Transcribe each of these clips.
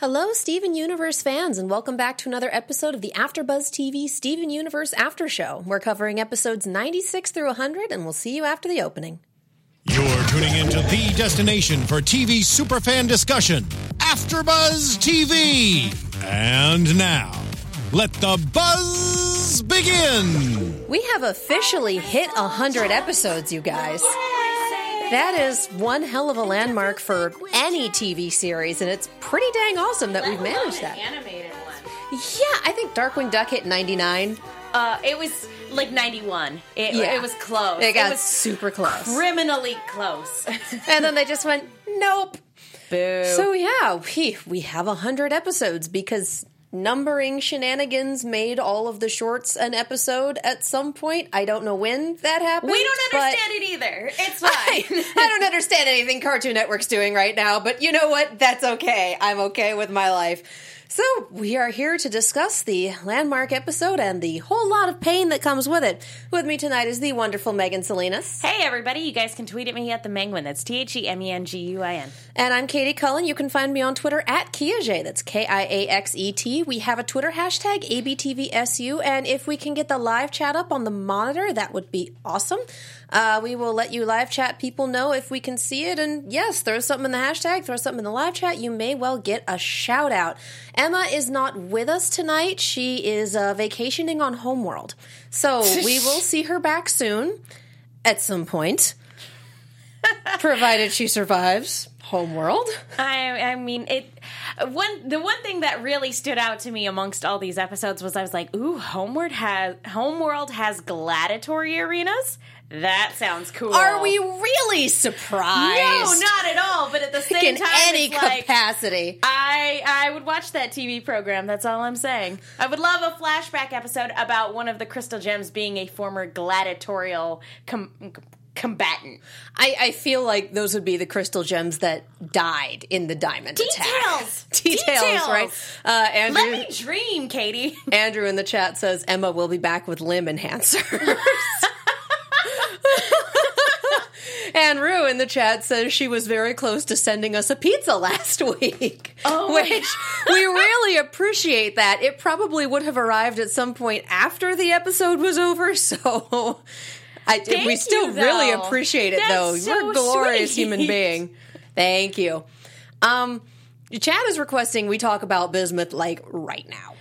Hello, Steven Universe fans, and welcome back to another episode of the AfterBuzz TV Steven Universe After Show. We're covering episodes 96 through 100, and we'll see you after the opening. You're tuning into the destination for TV superfan discussion, AfterBuzz TV. And now, let the buzz begin. We have officially hit 100 episodes, you guys. That is one hell of a landmark for any TV series, and it's pretty dang awesome that we've managed that. animated one. Yeah, I think Darkwing Duck hit 99. Uh, it was like 91. It, Yeah. it was close. It got was super close. criminally close. and then they just went, nope. Boo. So yeah, we we have a hundred episodes because numbering shenanigans made all of the shorts an episode at some point. I don't know when that happened. we don't understand it either. It's I, fine. I don't understand anything Cartoon Network's doing right now, but you know what? That's okay. I'm okay with my life. So, we are here to discuss the landmark episode and the whole lot of pain that comes with it. With me tonight is the wonderful Megan Salinas. hey, everybody. You guys can tweet at me at the Menguin. That's T H E M E N G U I N. And I'm Katie Cullen. You can find me on Twitter at Kiaxet. That's K I A X E T. We have a Twitter hashtag ABTVSU. And if we can get the live chat up on the monitor, that would be awesome. Uh, we will let you live chat people know if we can see it. And yes, throw something in the hashtag, throw something in the live chat. You may well get a shout out. Emma is not with us tonight. She is uh, vacationing on Homeworld. So we will see her back soon at some point, provided she survives Homeworld. I, I mean, it. One the one thing that really stood out to me amongst all these episodes was I was like, "Ooh, Homeward has Homeworld has gladiatory arenas. That sounds cool." Are we really surprised? No, not at all. But at the same in time, any it's like, capacity. I I would watch that TV program. That's all I'm saying. I would love a flashback episode about one of the crystal gems being a former gladiatorial com- combatant. I, I feel like those would be the crystal gems that died in the diamond Details! attack. Details, Details! right? Uh, Andrew, Let me dream, Katie. Andrew in the chat says Emma will be back with limb enhancers. And Rue in the chat says she was very close to sending us a pizza last week. Oh which we really appreciate that. It probably would have arrived at some point after the episode was over, so I, we still you, really appreciate it That's though. so You're a glorious sweet. human being. Thank you. Um chat is requesting we talk about bismuth like right now.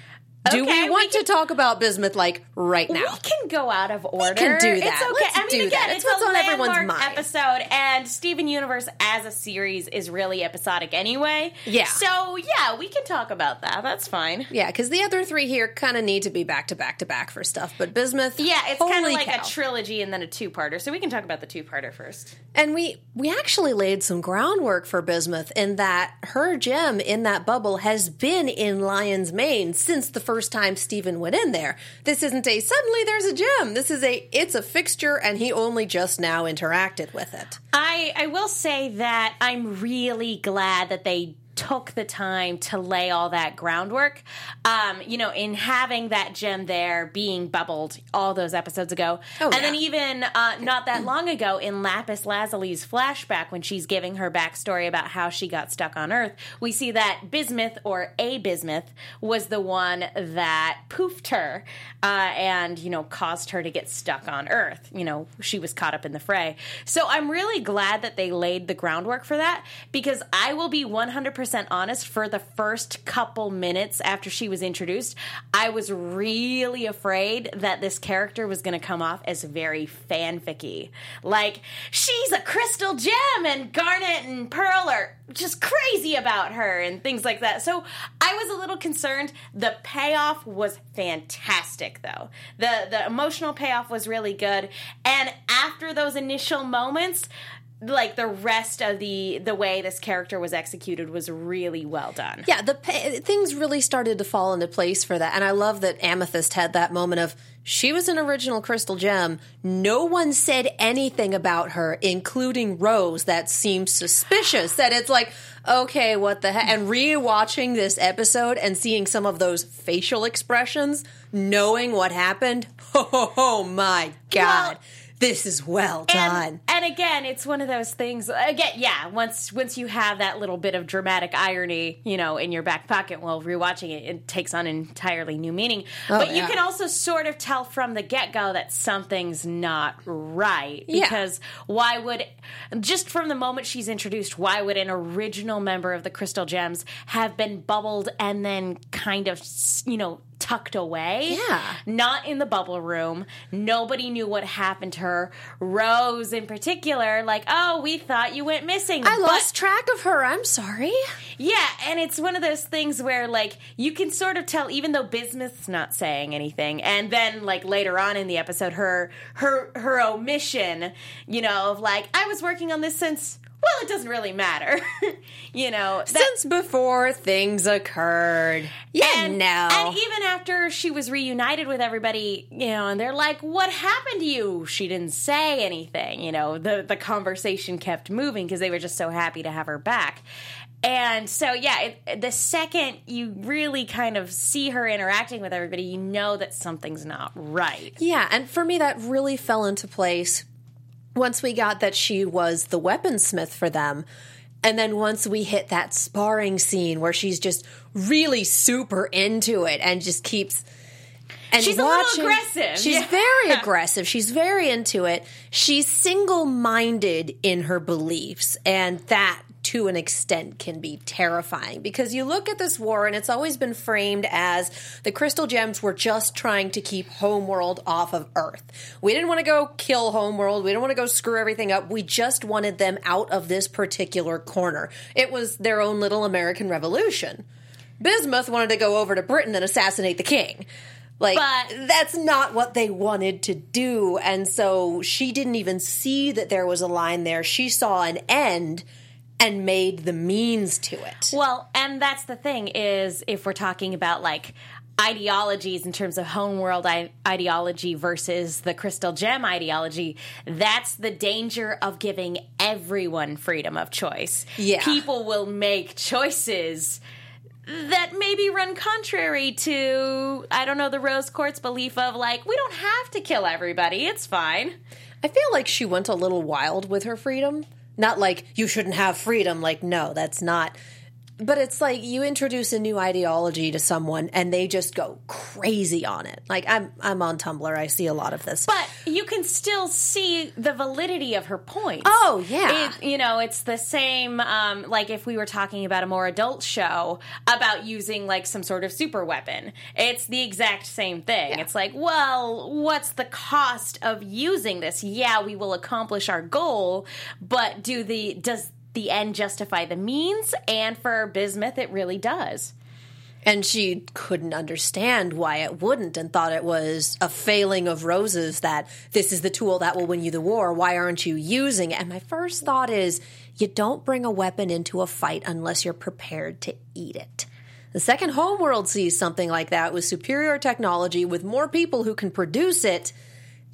Do Okay, we we want can- to talk about bismuth like right now? We can go out of order. can do that. It's okay. Let's I mean, do again, that. it's, It's on everyone's mind. episode, and Steven Universe as a series is really episodic anyway. Yeah. So yeah, we can talk about that. That's fine. Yeah, because the other three here kind of need to be back to back to back for stuff. But bismuth, Yeah, it's kind of like cow. a trilogy and then a two-parter. So we can talk about the two-parter first. And we we actually laid some groundwork for bismuth in that her gem in that bubble has been in Lion's Mane since the first time Steven went in there. This isn't a suddenly there's a gem. This is a it's a fixture, and he only just now interacted with it. I I will say that I'm really glad that they took the time to lay all that groundwork. Um, you know, in having that gem there being bubbled all those episodes ago, Oh, and yeah. then even uh, not that long ago in Lapis Lazuli's flashback when she's giving her backstory about how she got stuck on Earth, we see that Bismuth or a Bismuth was the one that poofed her uh, and you know caused her to get stuck on Earth. You know, she was caught up in the fray. So I'm really glad that they laid the groundwork for that because I will be 100% honest. For the first couple minutes after she was introduced, I was really afraid that this character was going to come off as very fanficky. Like she's a crystal gem, and Garnet and Pearl are just crazy about her and things like that. So I was a little concerned. The payoff was fantastic, though. the The emotional payoff was really good, and after those initial moments. Like the rest of the the way this character was executed was really well done. Yeah, the things really started to fall into place for that, and I love that Amethyst had that moment of she was an original crystal gem. No one said anything about her, including Rose. That seemed suspicious. That it's like, okay, what the heck? And rewatching this episode and seeing some of those facial expressions, knowing what happened. Oh, my god! This is well done. and again, it's one of those things. Again, yeah. Once once you have that little bit of dramatic irony, you know, in your back pocket while rewatching it, it takes on an entirely new meaning. Oh, but you can also sort of tell from the get go that something's not right. Yeah. Because why would just from the moment she's introduced, why would an original member of the Crystal Gems have been bubbled and then kind of you know tucked away? Yeah. not in the bubble room. Nobody knew what happened to her. Rose, in particular, like, oh, we thought you went missing. I But- lost track of her. I'm sorry. yeah, and it's one of those things where, like, you can sort of tell, even though Bismuth's not saying anything, and then, like, later on in the episode, her her her omission, you know, of like, I was working on this since. Well, it doesn't really matter, you know. that- Since before things occurred. Yeah, and, no. and even after she was reunited with everybody, you know, and they're like, "What happened to you?" She didn't say anything. You know, the the conversation kept moving because they were just so happy to have her back. And so, yeah, it, the second you really kind of see her interacting with everybody, you know that something's not right. Yeah, and for me, that really fell into place once we got that she was the weaponsmith for them. And then once we hit that sparring scene where she's just really super into it and just keeps. And She's a little aggressive, She's yeah. very aggressive. She's very into it. She's single minded in her beliefs. And that, to an extent, can be terrifying because you look at this war and it's always been framed as the crystal gems were just trying to keep Homeworld off of Earth. We didn't want to go kill Homeworld. We didn't want to go screw everything up. We just wanted them out of this particular corner. It was their own little American revolution. Bismuth wanted to go over to Britain and assassinate the king. Like But- that's not what they wanted to do. And so she didn't even see that there was a line there. She saw an end and made the means to it. Well, and that's the thing is if we're talking about like ideologies in terms of homeworld I- ideology versus the crystal gem ideology, that's the danger of giving everyone freedom of choice. Yeah. People will make choices that maybe run contrary to I don't know the rose quartz belief of like we don't have to kill everybody. It's fine. I feel like she went a little wild with her freedom. Not like you shouldn't have freedom. Like, no, that's not. But it's like you introduce a new ideology to someone and they just go crazy on it. Like I'm I'm on Tumblr. I see a lot of this. But you can still see the validity of her point. Oh, yeah. It, you know, it's the same. Um, like if we were talking about a more adult show about using like some sort of super weapon, it's the exact same thing. It's like, well, what's the cost of using this? Yeah, we will accomplish our goal, but do the does the end justify the means? And for Bismuth, it really does. And she couldn't understand why it wouldn't and thought it was a failing of Rose's that this is the tool that will win you the war. Why aren't you using it? And my first thought is you don't bring a weapon into a fight unless you're prepared to eat it. The second homeworld sees something like that with superior technology, with more people who can produce it,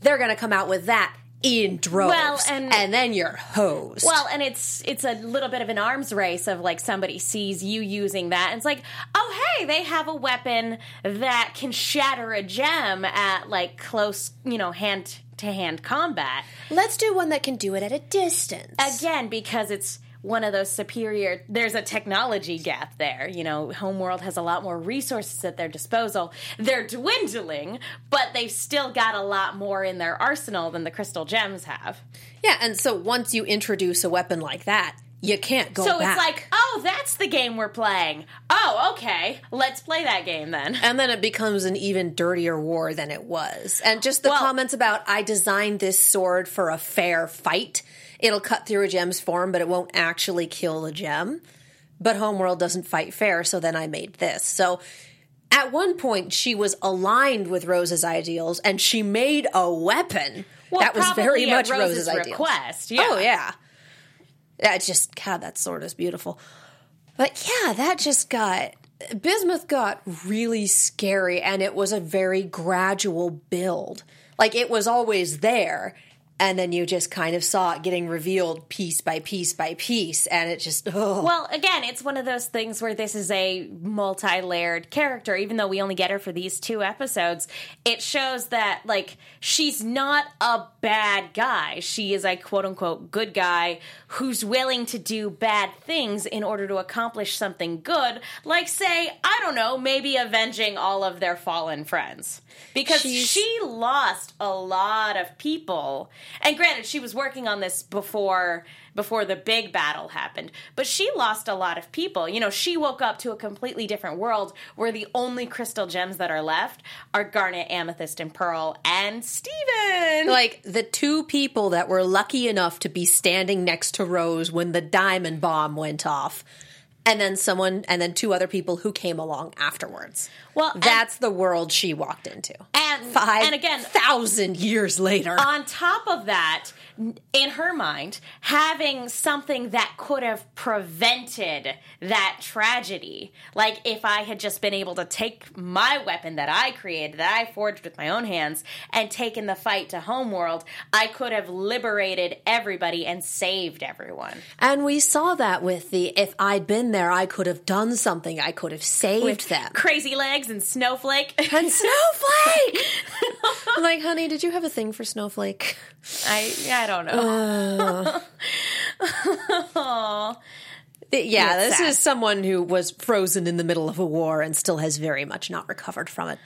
they're going to come out with that in droves. Well, and- then you're hosed. Well, and it's it's a little bit of an arms race of like somebody sees you using that, and it's like, oh hey, they have a weapon that can shatter a gem at like close, you know, hand to hand combat. let's do one that can do it at a distance. Again, because it's one of those superior there's a technology gap there you know homeworld has a lot more resources at their disposal they're dwindling but they've still got a lot more in their arsenal than the crystal gems have Yeah, and so once you introduce a weapon like that, you can't go So back. it's like, oh, that's the game we're playing. Oh, okay. Let's play that game then. and then it becomes an even dirtier war than it was. And just the Well- comments about I designed this sword for a fair fight. It'll cut through a gem's form, but it won't actually kill the gem. But Homeworld doesn't fight fair, so then I made this. So at one point, she was aligned with Rose's ideals, and she made a weapon Well, that was very much Rose's, Rose's ideals. request, yeah. Oh yeah. It's just God, that sword is beautiful. But yeah, that just got Bismuth got really scary and it was a very gradual build. Like it was always there. And then you just kind of saw it getting revealed piece by piece by piece, and it just oh. Well, again, it's one of those things where this is a multi layered character. Even though we only get her for these two episodes, it shows that, like, she's not a bad guy. She is a quote unquote good guy who's willing to do bad things in order to accomplish something good, like, say, I don't know, maybe avenging all of their fallen friends. Because She's- she lost a lot of people. And granted, she was working on this before before the big battle happened. But she lost a lot of people. You know, she woke up to a completely different world where the only crystal gems that are left are Garnet, Amethyst, and Pearl, and Steven. like the two people that were lucky enough to be standing next to Rose when the diamond bomb went off. And then someone, and then two other people who came along afterwards. Well, that's the world she walked into. And- five and again- thousand years later. on top of that, in her mind, having something that could have prevented that tragedy, like if I had just been able to take my weapon that I created, that I forged with my own hands, and taken the fight to Homeworld, I could have liberated everybody and saved everyone. and we saw that with the if I'd been there, I could have done something. I could have saved them. Crazy Legs and Snowflake. And Snowflake! I'm like, honey, did you have a thing for Snowflake? I I don't know. Yeah, It's this sad. is someone who was frozen in the middle of a war and still has very much not recovered from it.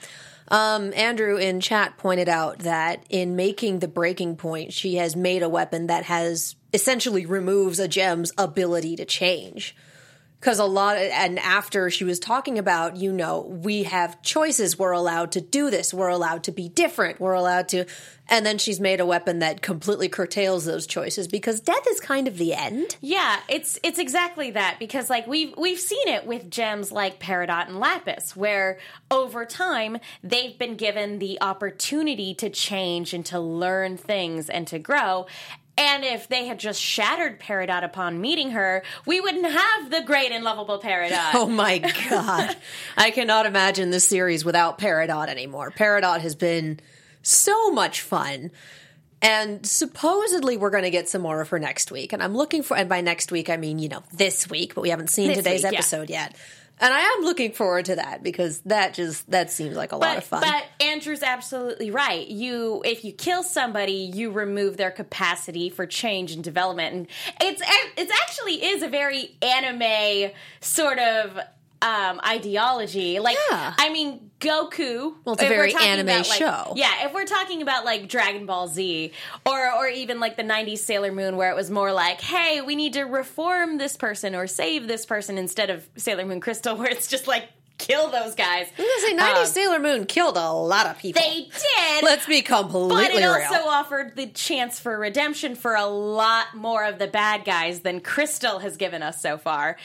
Um, Andrew in chat pointed out that in making the breaking point, she has made a weapon that has essentially removes a gem's ability to change. Because a lot, and after she was talking about, you know, we have choices. We're allowed to do this. We're allowed to be different. We're allowed to. And then she's made a weapon that completely curtails those choices because death is kind of the end. Yeah, it's it's exactly that because like we've we've seen it with gems like Peridot and Lapis where over time they've been given the opportunity to change and to learn things and to grow. And if they had just shattered Peridot upon meeting her, we wouldn't have the great and lovable Peridot. Oh my god. I cannot imagine this series without Peridot anymore. Peridot has been so much fun. And supposedly we're going to get some more of her next week. And I'm looking for and by next week I mean, you know, this week, but we haven't seen This today's week, yeah. episode yet. And I am looking forward to that because that just that seems like a lot of fun. But Andrew's absolutely right. You, if you kill somebody, you remove their capacity for change and development, and it's it actually is a very anime sort of um, ideology. Like, Yeah. I mean, Goku. Well, it's a very anime about, like- show. Yeah, if we're talking about like Dragon Ball Z, or or even like the '90s Sailor Moon, where it was more like, "Hey, we need to reform this person or save this person," instead of Sailor Moon Crystal, where it's just like kill those guys. I was gonna say 90s Um, Sailor Moon killed a lot of people. they did. Let's be completely but it real. also offered the chance for redemption for a lot more of the bad guys than Crystal has given us so far.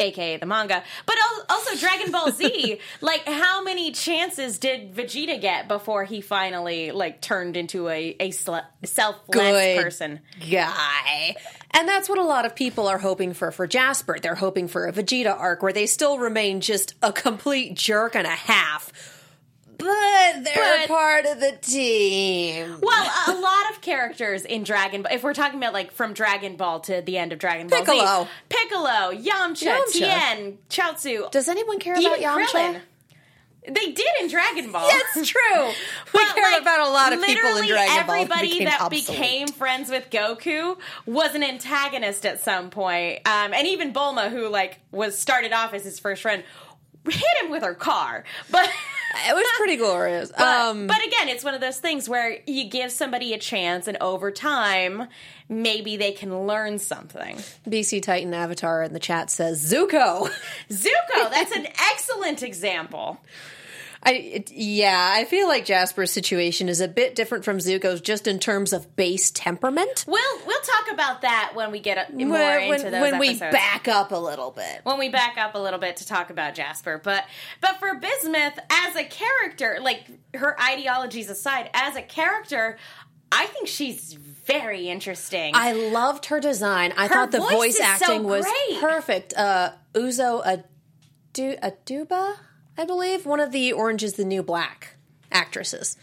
AKA the manga, but also Dragon Ball Z. like, how many chances did Vegeta get before he finally like turned into a a sl- selfless Good person? guy. And that's what a lot of people are hoping for for Jasper. They're hoping for a Vegeta arc where they still remain just a complete jerk and a half. But they're But- part of the team. Well, a lot of characters in Dragon Ball, if we're talking about like from Dragon Ball to the end of Dragon Ball Piccolo. Z, Piccolo, Yamcha, Yamcha. Tien, Chaozu, Does anyone care about Yamcha? Krillin. They did in Dragon Ball. That's true. We care like, about a lot of people in literally Dragon Ball. Everybody became that obsolete. became friends with Goku was an antagonist at some point. Um, and even Bulma, who like was started off as his first friend, hit him with her car. But It was pretty glorious. but, um, but again, it's one of those things where you give somebody a chance, and over time, maybe they can learn something. BC Titan Avatar in the chat says Zuko. Zuko, that's an excellent example. I it, yeah, I feel like Jasper's situation is a bit different from Zuko's just in terms of base temperament. We'll we'll talk about that when we get more when into those when we back up a little bit. when we back up a little bit to talk about Jasper. But but for Bismuth as a character, like her ideologies aside, as a character, I think she's very interesting. I loved her design. I Her thought the voice voice, is so acting was perfect. Uh, Uzo Adu- Aduba, I believe, one of the Orange is the New Black actresses.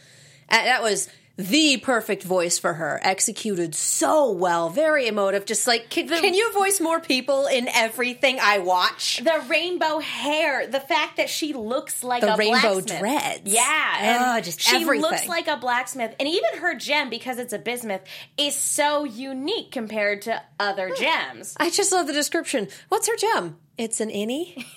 That was the perfect voice for her, executed so well, very emotive. Just like, can, can you voice more people in everything I watch? The rainbow hair, the fact that she looks like The a rainbow blacksmith. dreads. Yeah, and Ugh, just she everything. looks like a blacksmith, and even her gem, because it's a bismuth, is so unique compared to other hmm. gems. I just love the description. What's her gem? It's an innie.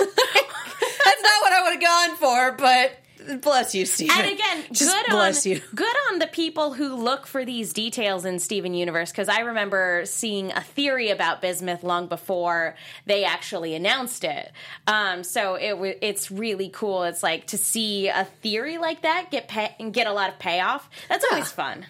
That's not what I would have gone for, but bless you, Steven. And again, Just good bless on you. good on the people who look for these details in Steven Universe because I remember seeing a theory about bismuth long before they actually announced it. Um, so it w- it's really cool. It's like to see a theory like that get pay- and get a lot of payoff. That's always fun.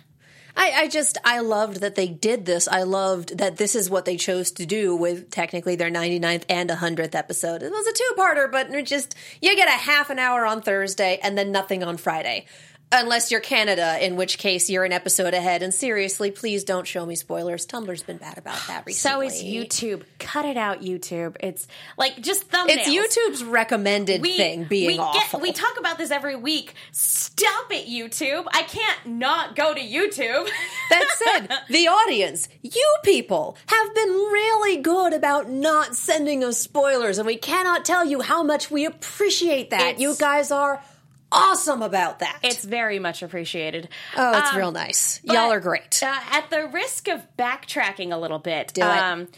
I, I just I loved that they did this. I loved that this is what they chose to do with technically their 99th and 100th episode. It was a two-parter, but just you get a half an hour on Thursday and then nothing on Friday. Unless you're Canada, in which case you're an episode ahead. And seriously, please don't show me spoilers. Tumblr's been bad about that recently. So is YouTube. Cut it out, YouTube. It's like just thumbnails. It's YouTube's recommended thing being we awful. we talk about this every week. Stop it, YouTube. I can't not go to YouTube. That said, the audience, you people, have been really good about not sending us spoilers, and we cannot tell you how much we appreciate that. It's- you guys are awesome about that. it's very much appreciated. oh, it's Um, real nice. Y'all are great. Uh, at the risk of backtracking a little bit, Do it. um,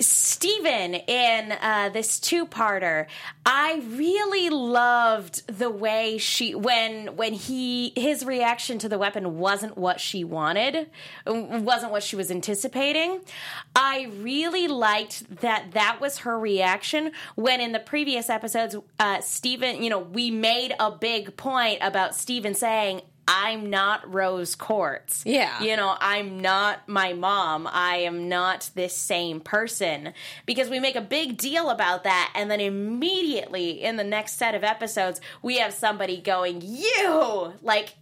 Steven in uh, this two-parter, I really loved the way she when when he his reaction to the weapon wasn't what she wanted, wasn't what she was anticipating. I really liked that that was her reaction when in the previous episodes, uh, Steven, you know, we made a big point about Steven saying. I'm not Rose Quartz. Yeah. You know, I'm not my mom. I am not this same person. Because we make a big deal about that, and then immediately in the next set of episodes, we have somebody going, You! Like,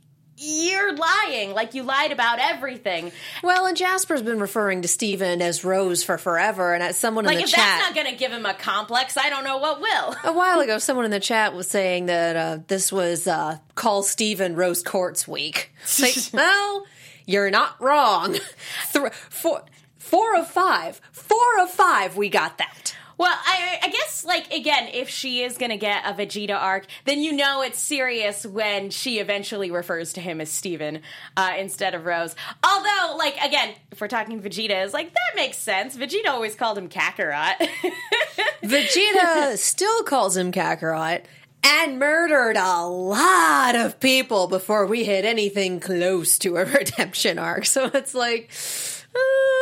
you're lying. Like, you lied about everything. well, and Jasper's been referring to Steven as Rose for forever, and as someone Like, in if the chat. that's not going to give him a complex, I don't know what will. a while ago, someone in the chat was saying that uh, this was uh, Call Steven Rose Quartz Week. Like, well, you're not wrong. Th- four, four of five. Four of five, we got that. Well, I, I guess, like, again, if she is going to get a Vegeta arc, then you know it's serious when she eventually refers to him as Steven uh, instead of Rose. Although, like, again, if we're talking Vegeta, is like, that makes sense. Vegeta always called him Kakarot. Vegeta still calls him Kakarot and murdered a lot of people before we hit anything close to a redemption arc. So it's like, uh,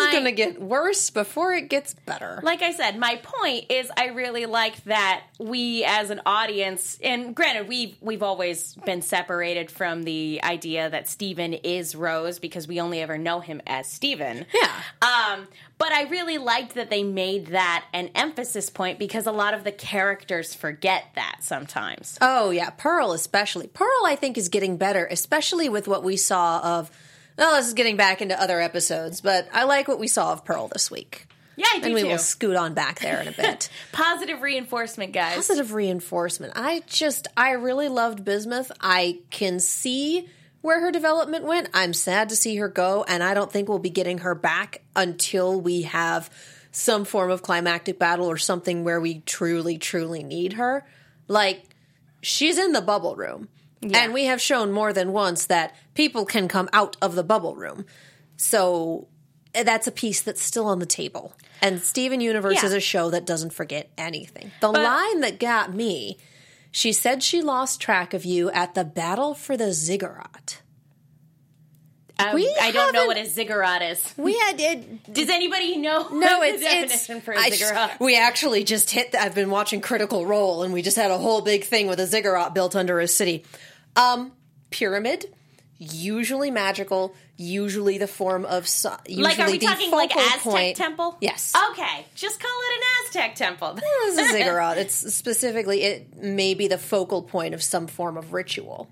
My- is going to get worse before it gets better. like I said, my point is I really like that we as an audience, and granted, we've we've always been separated from the idea that Steven is Rose because we only ever know him as Steven. Yeah. Um, but I really liked that they made that an emphasis point because a lot of the characters forget that sometimes. Oh yeah, Pearl especially. Pearl I think is getting better, especially with what we saw of well, this is getting back into other episodes, but I like what we saw of Pearl this week. Yeah, I do And we too. will scoot on back there in a bit. Positive reinforcement, guys. Positive reinforcement. I just I really loved Bismuth. I can see where her development went. I'm sad to see her go, and I don't think we'll be getting her back until we have some form of climactic battle or something where we truly, truly need her. Like, she's in the bubble room. And we have shown more than once that people can come out of the bubble room. So eh, that's a piece that's still on the table. And Steven Universe Yeah. is a show that doesn't forget anything. The line that got me, she said she lost track of you at the battle for the ziggurat. Um, we I don't know what a ziggurat is. We had it. Does anybody know No, the it's it's. definition for a I sh- ziggurat? we actually just hit. I've been watching Critical Role, and we just had a whole big thing with a ziggurat built under a city. Um, pyramid, usually magical, usually the form of su- usually like, are we talking like Aztec point. temple? Yes. Okay, just call it an Aztec temple. It's a ziggurat. It's specifically it may be the focal point of some form of ritual.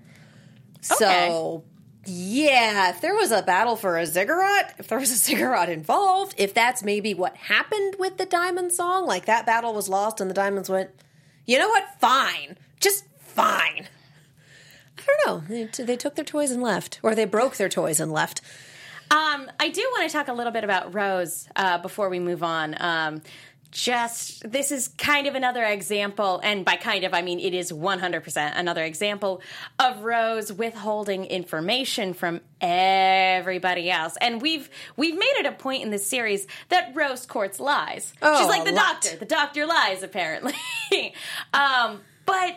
So yeah, if there was a battle for a ziggurat, if there was a ziggurat involved, if that's maybe what happened with the diamond song, like that battle was lost and the diamonds went, you know what? Fine. Just fine. I don't know. They, t- they took their toys and left, or they broke their toys and left. Um, I do want to talk a little bit about Rose uh, before we move on. Um, just this is kind of another example, and by kind of I mean it is 100% another example of Rose withholding information from everybody else. And we've we've made it a point in this series that Rose Quartz lies. Oh, She's like the doctor. The doctor lies apparently. um, but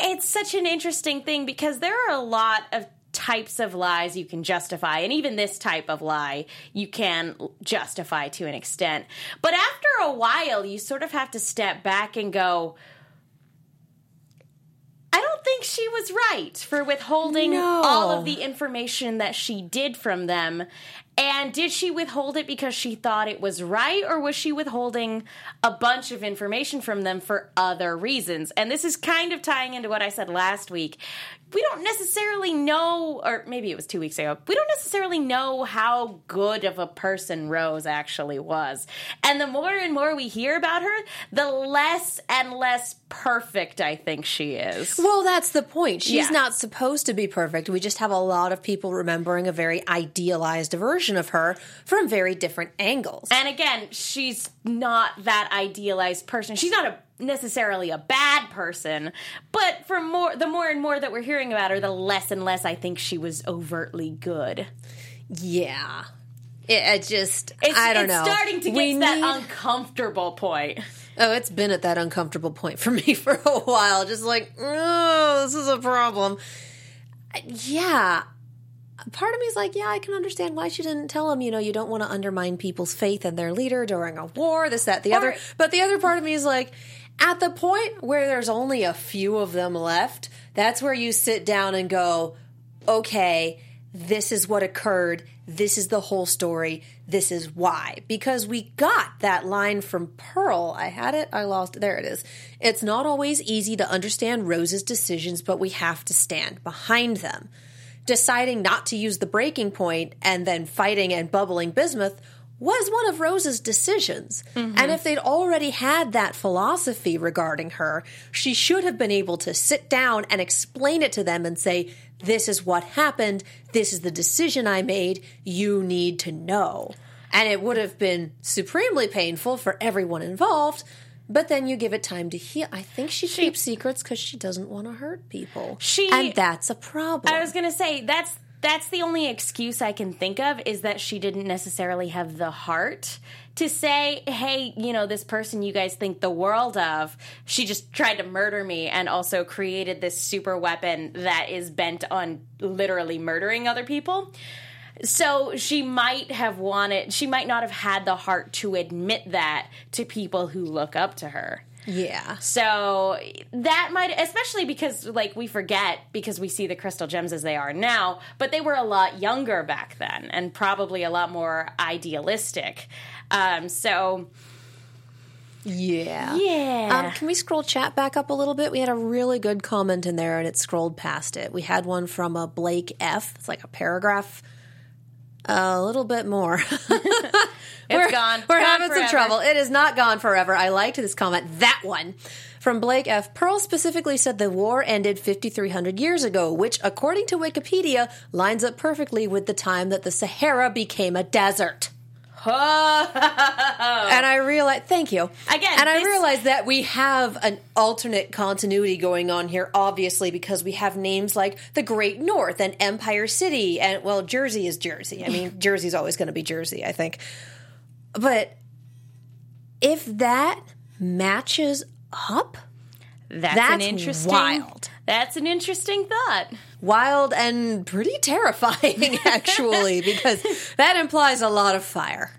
it's such an interesting thing because there are a lot of types of lies you can justify and even this type of lie you can justify to an extent. But after a while you sort of have to step back and go I don't think she was right for withholding No. all of the information that she did from them. And did she withhold it because she thought it was right, or was she withholding a bunch of information from them for other reasons? And this is kind of tying into what I said last week. We don't necessarily know, or maybe it was two weeks ago, we don't necessarily know how good of a person Rose actually was. And the more and more we hear about her, the less and less perfect I think she is. Well, that's the point. She's Yeah. not supposed to be perfect. We just have a lot of people remembering a very idealized version of her from very different angles. And again, she's not that idealized person. She's not a necessarily a bad person, but for more the more and more that we're hearing about her, the less and less I think she was overtly good. yeah. It, it just, It's, I don't it's know. starting to get We to that need- uncomfortable point. Oh, it's been at that uncomfortable point for me for a while. Just like, oh, this is a problem. Yeah. Part of me is like, yeah, I can understand why she didn't tell him, you know, you don't want to undermine people's faith in their leader during a war, this, that, the Or- other. But the other part of me is like, at the point where there's only a few of them left, that's where you sit down and go, okay, this is what occurred. This is the whole story. This is why. Because we got that line from Pearl. I had it, I lost it. There it is. It's not always easy to understand Rose's decisions, but we have to stand behind them. Deciding not to use the breaking point and then fighting and bubbling bismuth was one of Rose's decisions. Mm-hmm. And if they'd already had that philosophy regarding her, she should have been able to sit down and explain it to them and say, This is what happened. This is the decision I made. You need to know. And it would have been supremely painful for everyone involved. But then you give it time to heal. I think she, keeps secrets because she doesn't want to hurt people. She- and that's a problem. I was gonna say that's that's the only excuse I can think of is that she didn't necessarily have the heart to say, "Hey, you know, this person you guys think the world of, she just tried to murder me and also created this super weapon that is bent on literally murdering other people." So she might have wanted, she might not have had the heart to admit that to people who look up to her. Yeah. So that might, especially because like we forget because we see the crystal gems as they are now, but they were a lot younger back then and probably a lot more idealistic. Um, so Yeah. yeah, Um, can we scroll chat back up a little bit? We had a really good comment in there and it scrolled past it. We had one from a Blake F. It's like a paragraph. A little bit more. it's we're, gone. We're Gone having some trouble. It is not gone forever. I liked this comment. That one from Blake F. Pearl specifically said the war ended 5,300 years ago, which, according to Wikipedia, lines up perfectly with the time that the Sahara became a desert. And I realize, thank you. Again, and I this- realized that we have an alternate continuity going on here, obviously, because we have names like the Great North and Empire City, and well, Jersey is Jersey. I mean, Jersey's always going to be Jersey, I think. But if that matches up, that's, That's an interesting. wild. That's an interesting thought. wild and pretty terrifying, actually, because that implies a lot of fire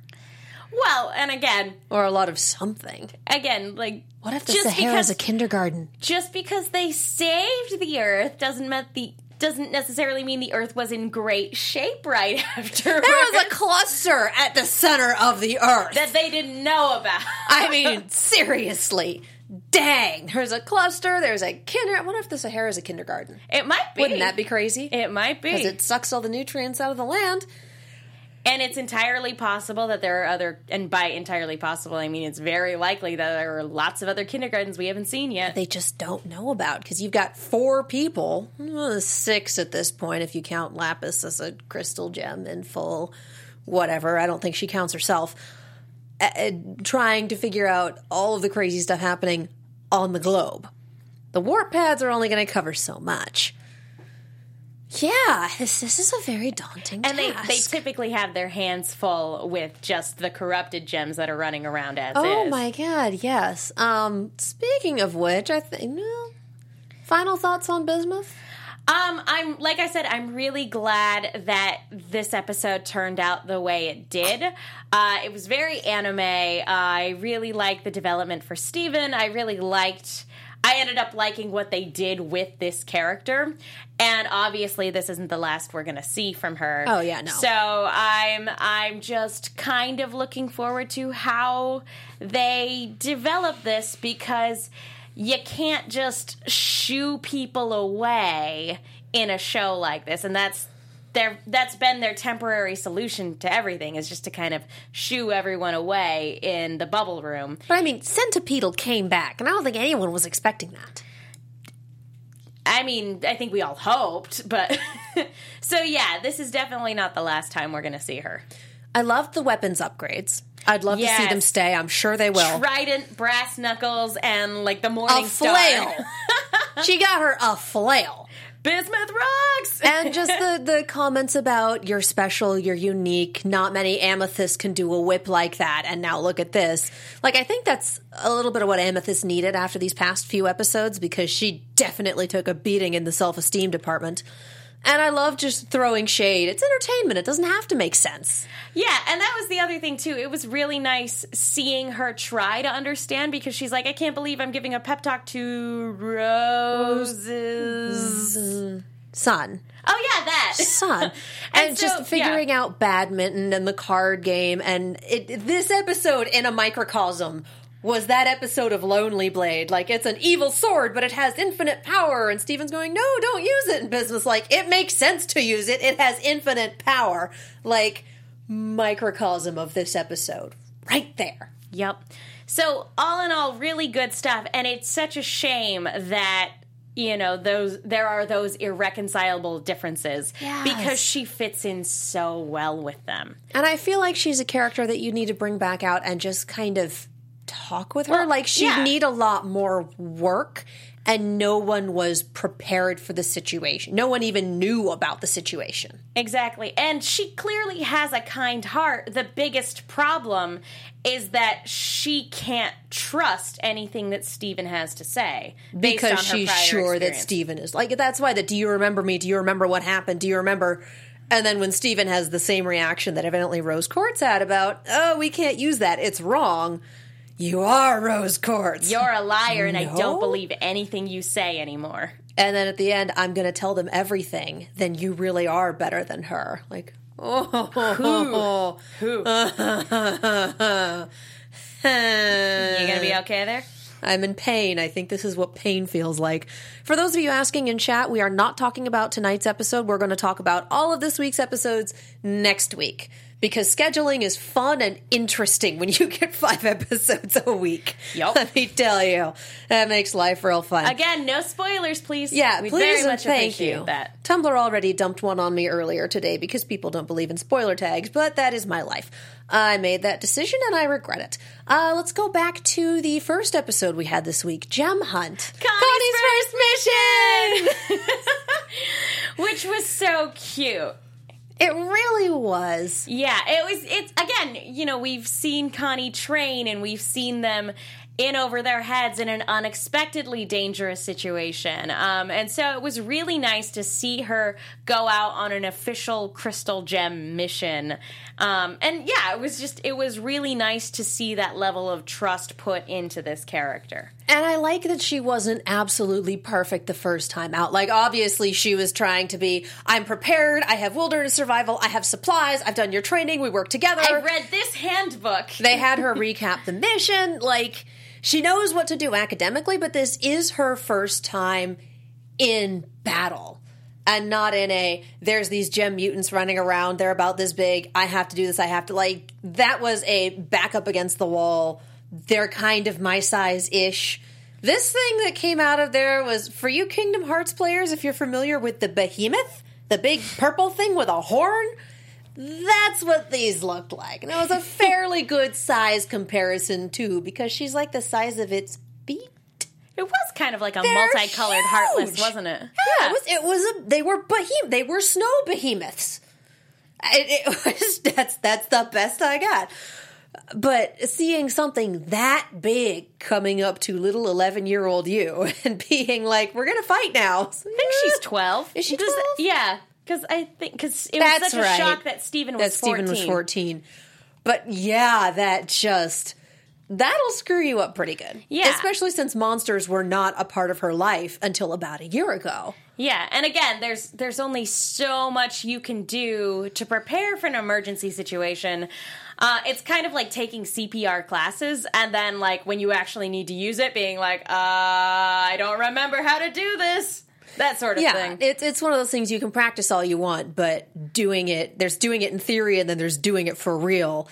Well, and again, or a lot of something. again, like What if the just Sahara is a kindergarten? just because they saved the Earth doesn't mean the doesn't necessarily mean the Earth was in great shape right after There was a cluster at the center of the earth. that they didn't know about. I mean, seriously. Dang. There's a cluster, there's a kinder I wonder if the Sahara is a kindergarten. It might be. Wouldn't that be crazy? It might be. Because it sucks all the nutrients out of the land. And it's entirely possible that there are other, and by entirely possible, I mean it's very likely that there are lots of other kindergartens we haven't seen yet. They just don't know about because you've got four people, uh, six at this point if you count Lapis as a crystal gem in full, whatever. I don't think she counts herself. Uh, trying to figure out all of the crazy stuff happening on the globe. The warp pads are only going to cover so much. Yeah, this, this is a very daunting and they, task. they typically have their hands full with just the corrupted gems that are running around as Oh is. my god, yes. Um speaking of which, I think no. Final thoughts on Bismuth? Um, I'm like I said, I'm really glad that this episode turned out the way it did. Uh, it was very anime. I really liked the development for Steven. I really liked. I ended up liking what they did with this character, and obviously, this isn't the last we're going to see from her. Oh, yeah, no. So I'm I'm just kind of looking forward to how they develop this because you can't just shoo people away in a show like this and that's their that's been their temporary solution to everything is just to kind of shoo everyone away in the bubble room But I mean, Centipeetle came back, and I don't think anyone was expecting that. i mean i think we all hoped but so yeah this is definitely not the last time we're gonna see her I love the weapons upgrades. I'd love to see them stay. I'm sure they will. trident brass knuckles and like the morning a flail. she got her a flail. Bismuth rocks And just the, the comments about you're special, you're unique. Not many amethysts can do a whip like that. And now look at this. Like, I think that's a little bit of what Amethyst needed after these past few episodes because she definitely took a beating in the self esteem department. And I love just throwing shade. It's entertainment. It doesn't have to make sense. Yeah, and that was the other thing too. It was really nice seeing her try to understand because she's like, I can't believe I'm giving a pep talk to roses. Son. Oh yeah, that son and, And so, just figuring yeah. out badminton and the card game and it, this episode in a microcosm was that episode of Lonely Blade. Like it's an evil sword, but it has infinite power. And Steven's going, no, don't use it. in Bismuth's like, it makes sense to use it. It has infinite power. Like microcosm of this episode, right there. Yep. So all in all, really good stuff, and it's such a shame that you know those there are those irreconcilable differences Yes. because she fits in so well with them. And I feel like she's a character that you need to bring back out and just kind of talk with her. Well, like she'd yeah. need a lot more work and no one was prepared for the situation. No one even knew about the situation. Exactly. And she clearly has a kind heart. The biggest problem is that she can't trust anything that Steven has to say. Because she's sure that experience. Steven is like that's why that do you remember me? Do you remember what happened? Do you remember and then when Steven has the same reaction that evidently Rose Quartz had about, oh, we can't use that, it's wrong. You are Rose Quartz. You're a liar, and I don't believe anything you say anymore. And then at the end, I'm going to tell them everything. Then you really are better than her. Like, oh, Who? you gonna be okay there? I'm in pain. I think this is what pain feels like. For those of you asking in chat, we are not talking about tonight's episode. We're going to talk about all of this week's episodes next week because scheduling is fun and interesting when you get five episodes a week. Yup. Let me tell you, that makes life real fun. Again, no spoilers, please. Yeah, we please very much thank appreciate you. that. Tumblr already dumped one on me earlier today because people don't believe in spoiler tags, but that is my life. I made that decision and I regret it. Uh, let's go back to the first episode we had this week, Gem Hunt. Connie's first mission. Which was so cute. It really was. Yeah, it was. It's again, you know, we've seen Connie train, and we've seen them in over their heads in an unexpectedly dangerous situation. Um, and so it was really nice to see her go out on an official crystal gem mission. Um, and yeah, it was just it was really nice to see that level of trust put into this character. And I like that she wasn't absolutely perfect the first time out. Like, obviously, she was trying to be, I'm prepared, I have wilderness survival, I have supplies, I've done your training, we work together. I read this handbook. they had her recap the mission. Like, she knows what to do academically, but this is her first time in battle. and not in a there's these gem mutants running around they're about this big i have to do this i have to like that was a back up against the wall they're kind of my size ish this thing that came out of there was for you kingdom hearts players if you're familiar with the behemoth the big purple thing with a horn that's what these looked like and it was a fairly good size comparison too because she's like the size of its beat It was kind of like a They're multicolored huge. heartless, wasn't it? Yeah, it was. It was a. They were behemoth. They were snow behemoths. It, it was. That's that's the best I got. But seeing something that big coming up to little eleven year old you and being like, "We're gonna fight now." I think she's 12. Is she Does- 12? Yeah. Because I think, because it That's was such right. a shock that Steven was that 14. Steven was fourteen. But yeah, that just that'll screw you up pretty good. Yeah. especially since monsters were not a part of her life until about a year ago. Yeah, and again, there's there's only so much you can do to prepare for an emergency situation. Uh, it's kind of like taking CPR classes, and then like when you actually need to use it, being like, uh, I don't remember how to do this. That sort of yeah, thing. it's it's one of those things you can practice all you want, but doing it there's doing it in theory and then there's doing it for real,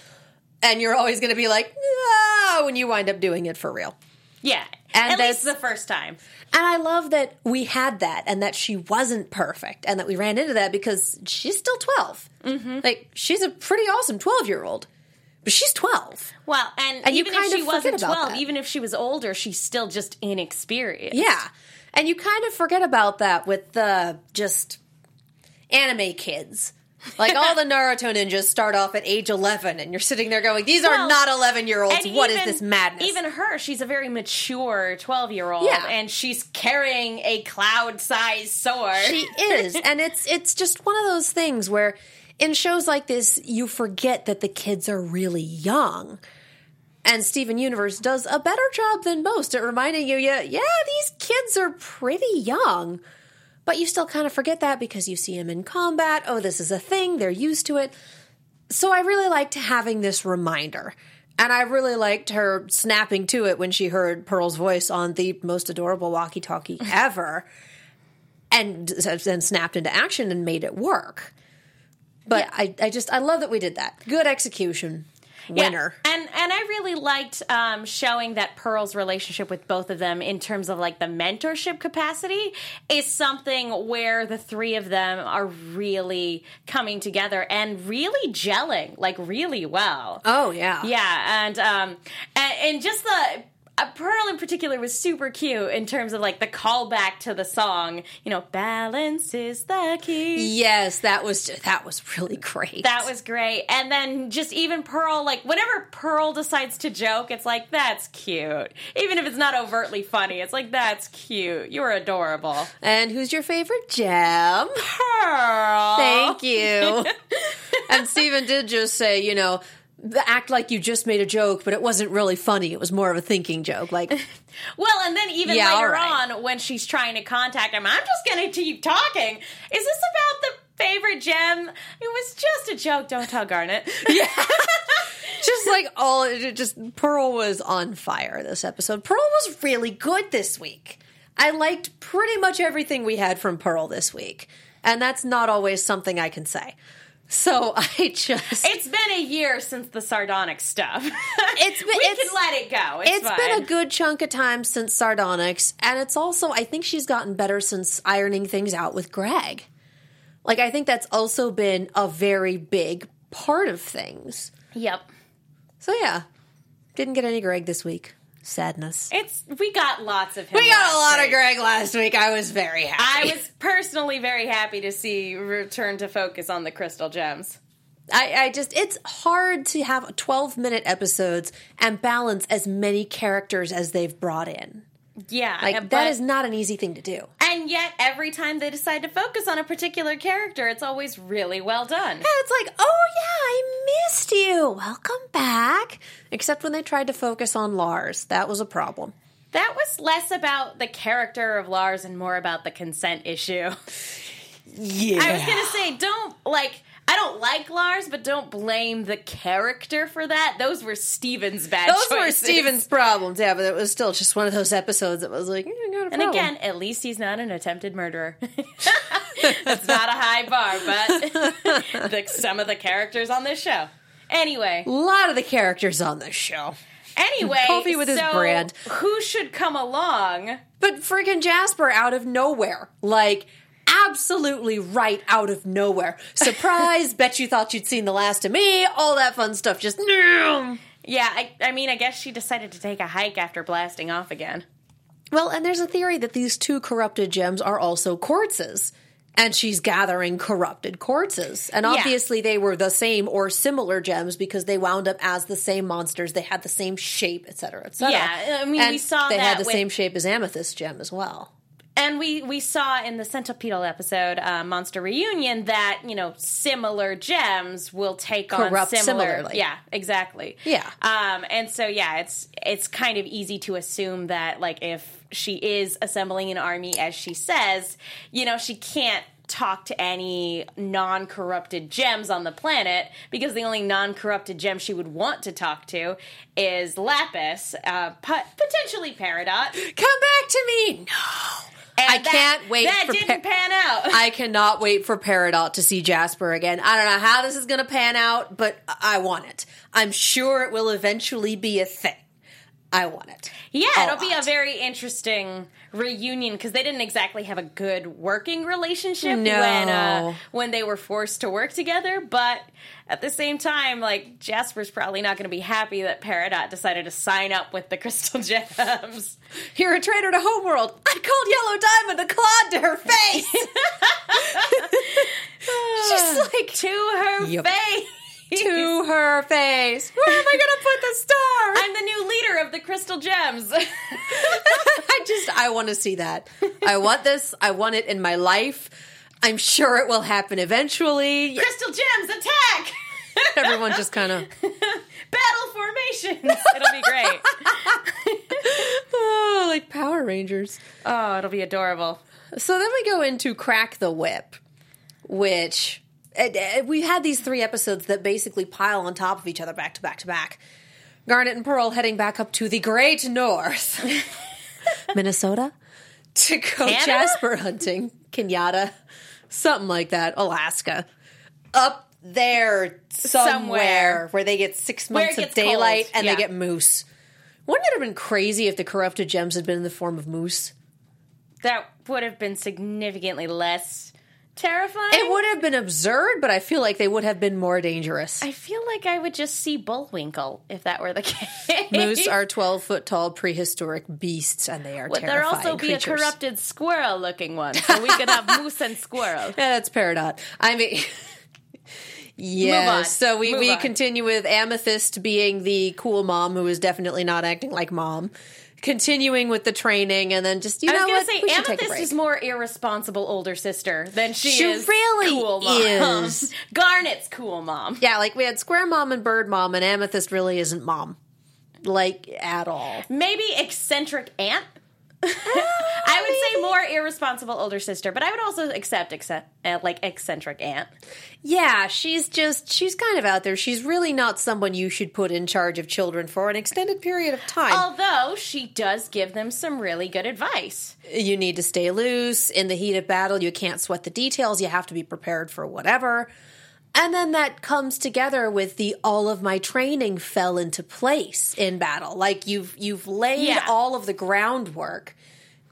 and you're always going to be like, ah, when you wind up doing it for real. yeah, And at least the first time. And I love that we had that and that she wasn't perfect and that we ran into that because she's still 12. Mm-hmm. Like, she's a pretty awesome 12 year old, but she's 12. Well, and, And even if she wasn't twelve, that. even if she was older, she's still just inexperienced. Yeah. And you kind of forget about that with the just anime kids. Like all the Naruto ninjas start off at age 11 and you're sitting there going, these are Well, not 11 year olds. What is even- this madness? Even her, she's a very mature 12 year old, Yeah. and she's carrying a cloud sized sword. She is, and it's it's just one of those things where in shows like this you forget that the kids are really young. And Steven Universe does a better job than most at reminding you, yeah, yeah, these kids are pretty young. But you still kind of forget that because you see them in combat. Oh, this is a thing. They're used to it. So I really liked having this reminder. And I really liked her snapping to it when she heard Pearl's voice on the most adorable walkie talkie ever and then snapped into action and made it work. But I, I just, I love that we did that. Good execution. Winner. Yeah. And and I really liked um, showing that Pearl's relationship with both of them in terms of like the mentorship capacity is something where the three of them are really coming together and really gelling like really well. Oh, yeah. Yeah, and um, and, and just the uh, Pearl in particular was super cute in terms of like the callback to the song. You know, balance is the key. Yes, that was, that was really great. That was great. And then just even Pearl, like whenever Pearl decides to joke, it's like that's cute. Even if it's not overtly funny, it's like that's cute. You're adorable. and who's your favorite gem? Pearl. Thank you. and Steven did just say, you know, act like you just made a joke, but it wasn't really funny. It was more of a thinking joke. Like, Well, and then even Yeah, later right. on, when she's trying to contact him, I'm just going to keep talking. Is this about the favorite gem? It was just a joke. Don't tell Garnet. yeah. just like all, it just Pearl was on fire this episode. Pearl was really good this week. I liked pretty much everything we had from Pearl this week. And that's not always something I can say. So I just. It's been a year since the Sardonyx stuff. It's been- we it's- can let it go. It's, it's been a good chunk of time since Sardonyx, and it's also I think she's gotten better since ironing things out with Greg. Like I think that's also been a very big part of things. Yep. So yeah, didn't get any Greg this week. Sadness. It's we got lots of him. We got a lot of. Greg last week. I was very happy. I was personally very happy to see return to focus on the crystal gems. I, I just it's hard to have 12 minute episodes and balance as many characters as they've brought in. Yeah, Like but- that is not an easy thing to do. And yet, every time they decide to focus on a particular character, it's always really well done. Yeah, it's like, oh yeah, I missed you. Welcome back. Except when they tried to focus on Lars, that was a problem. That was less about the character of Lars and more about the consent issue. Yeah, I was gonna say, don't like. I don't like Lars, but don't blame the character for that. Those were Steven's bad those were choices. Steven's problems. Yeah, but it was still just one of those episodes that was like, eh, got a And again, at least he's not an attempted murderer. That's not a high bar, but the, some of the characters on this show. Anyway, A lot of the characters on this show. anyway, Kofi with his brand. Who should come along? But freaking Jasper out of nowhere. Like, absolutely right out of nowhere. Surprise, bet you thought you'd seen the last of me, all that fun stuff. Just. Yeah, I, I mean, I guess she decided to take a hike after blasting off again. Well, and there's a theory that these two corrupted gems are also quartzes. And she's gathering corrupted quartzes. And obviously, they were the same or similar gems because they wound up as the same monsters. They had the same shape, et cetera, et cetera. Yeah, I mean, And we saw they had the with- same shape as Amethyst gem as well. And we we saw in the Centipeetle episode, uh, Monster Reunion, that you know similar gems will take on similar. similarly. Yeah, exactly. Yeah. Um, and so yeah, it's it's kind of easy to assume that like if she is assembling an army as she says, you know, she can't talk to any non-corrupted gems on the planet because the only non-corrupted gem she would want to talk to is Lapis, uh, pot- potentially Peridot. Come back to me! No. And I that- can't wait That for didn't Pe- pan out. I cannot wait for Peridot to see Jasper again. I don't know how this is going to pan out, but I want it. I'm sure it will eventually be a thing. I want it. yeah, it'll be a very interesting reunion because they didn't exactly have a good working relationship No. when uh, when they were forced to work together. But at the same time, like Jasper's probably not going to be happy that Peridot decided to sign up with the Crystal Gems. You're a traitor to Homeworld. I called Yellow Diamond a clod to her face. She's like to her Yep. face. To her face. Where am I going to put the star? I'm the new leader of the Crystal Gems. I just I want to see that. I want this. I want it in my life. I'm sure it will happen eventually. Crystal Gems attack! Everyone just kind of Battle formations. It'll be great. oh, like Power Rangers. Oh, it'll be adorable. So then we go into Crack the Whip, which Uh, we've had these three episodes that basically pile on top of each other back to back to back. Garnet and Pearl heading back up to the Great North, Minnesota, to go Canada? Jasper hunting, Kenyatta, something like that, Alaska, up there somewhere, Somewhere. where they get six months of daylight cold, and yeah. they get moose. Wouldn't it have been crazy if the corrupted gems had been in the form of moose? That would have been significantly less terrifying. It would have been absurd, but I feel like they would have been more dangerous. I feel like I would just see Bullwinkle if that were the case. Moose are 12 foot tall prehistoric beasts, and they are Would there also be creatures. a corrupted squirrel looking one? So we could have moose and squirrel. Yeah, that's Peridot. I mean, yeah. So we, Move we on. continue with Amethyst being the cool mom who is definitely not acting like mom. Continuing with the training, and then just you I know what? say we should take a Amethyst break. is more irresponsible older sister than she, She is. really cool mom. is. Garnet's cool mom. yeah, like we had Square Mom and Bird Mom, and Amethyst really isn't mom, like at all. Maybe eccentric aunt. I would say more irresponsible older sister, but I would also accept accept, uh, like eccentric aunt. Yeah, she's just she's kind of out there. She's really not someone you should put in charge of children for an extended period of time. Although she does give them some really good advice. You need to stay loose in the heat of battle. You can't sweat the details. You have to be prepared for whatever. And then that comes together with the all of my training fell into place in battle. Like you've you've laid Yeah. all of the groundwork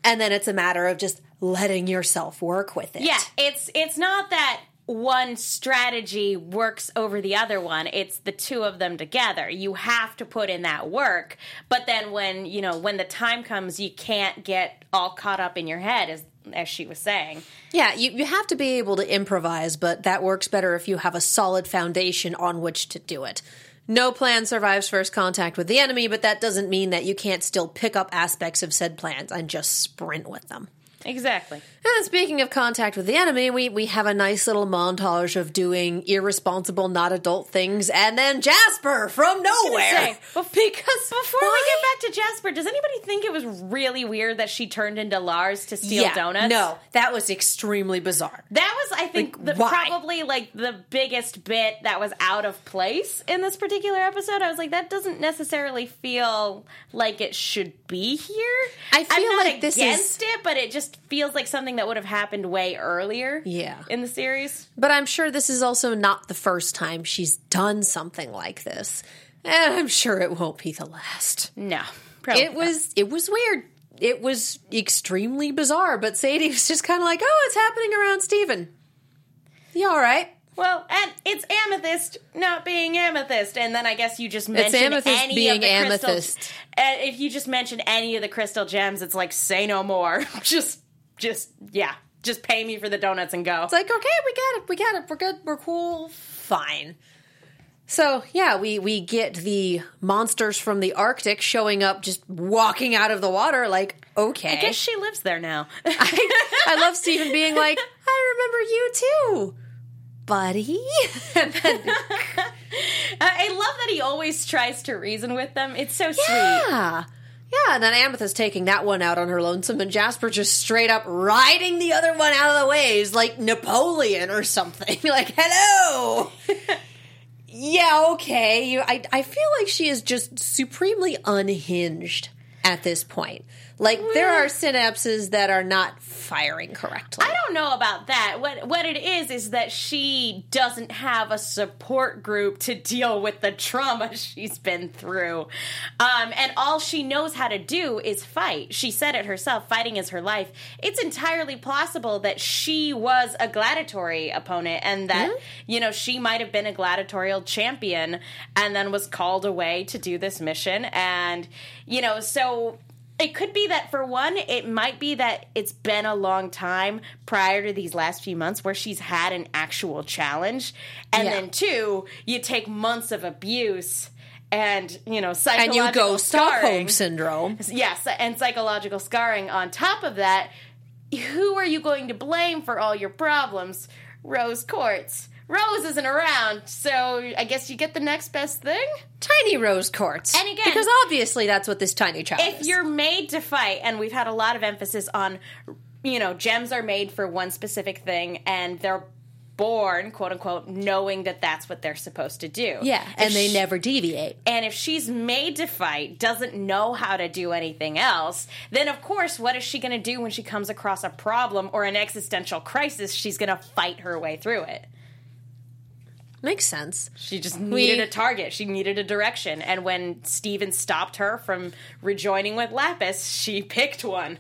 and then it's a matter of just letting yourself work with it. Yeah, it's it's not that one strategy works over the other one. It's the two of them together. You have to put in that work, but then when, you know, when the time comes, you can't get all caught up in your head as as she was saying. Yeah, you, you have to be able to improvise, but that works better if you have a solid foundation on which to do it. No plan survives first contact with the enemy, but that doesn't mean that you can't still pick up aspects of said plans and just sprint with them. Exactly. And speaking of contact with the enemy, we, we have a nice little montage of doing irresponsible, not adult things, and then Jasper from nowhere. say, because Before we get back to Jasper, does anybody think it was really weird that she turned into Lars to steal yeah, donuts? No, that was extremely bizarre. That was, I think, Like, the, probably like the biggest bit that was out of place in this particular episode. I was like, that doesn't necessarily feel like it should be here. I feel I'm not like this is- against it, but it just just feels like something that would have happened way earlier. Yeah. in the series. But I'm sure this is also not the first time she's done something like this. And I'm sure it won't be the last. No, probably It was it was weird. It was extremely bizarre, but Sadie was just kind of like, "Oh, it's happening around Steven. You all right?" Well, and it's amethyst not being amethyst, and then I guess you just mention amethyst any being of the amethyst. Crystal, uh, if you just mention any of the crystal gems, it's like say no more. just, just yeah, just pay me for the donuts and go. It's like, "Okay, we got it. We got it. We're good. We're cool. Fine." So, yeah, we we get the monsters from the Arctic showing up just walking out of the water like, "Okay." I guess she lives there now. I love Steven being like, I remember you too, buddy. I love that he always tries to reason with them. It's so sweet. yeah. Yeah, and then Amethyst taking that one out on her lonesome, and Jasper just straight up riding the other one out of the way, waves like Napoleon or something. like, hello! yeah, okay. You, I, I feel like she is just supremely unhinged at this point. Like, there are synapses that are not firing correctly. I don't know about that. What what it is is that she doesn't have a support group to deal with the trauma she's been through, um, and all she knows how to do is fight. She said it herself: fighting is her life. It's entirely possible that she was a gladiatory opponent, and that you know she might have been a gladiatorial champion, and then was called away to do this mission, and you know so it could be that for one, it might be that it's been a long time prior to these last few months where she's had an actual challenge. And Yeah. then two, you take months of abuse and, you know, psychological and you go scarring. Stockholm syndrome. Yes, and psychological scarring on top of that. Who are you going to blame for all your problems? Rose Quartz. Rose isn't around, so I guess you get the next best thing? Tiny rose quartz. And again- because obviously that's what this tiny child if is. you're made to fight and we've had a lot of emphasis on you know gems are made for one specific thing and they're born quote unquote knowing that that's what they're supposed to do yeah, If and they never deviate. and if she's made to fight doesn't know how to do anything else then of course what is she going to do when she comes across a problem or an existential crisis she's going to fight her way through it Makes sense. She just needed We- a target. She needed a direction. And when Steven stopped her from rejoining with Lapis, she picked one.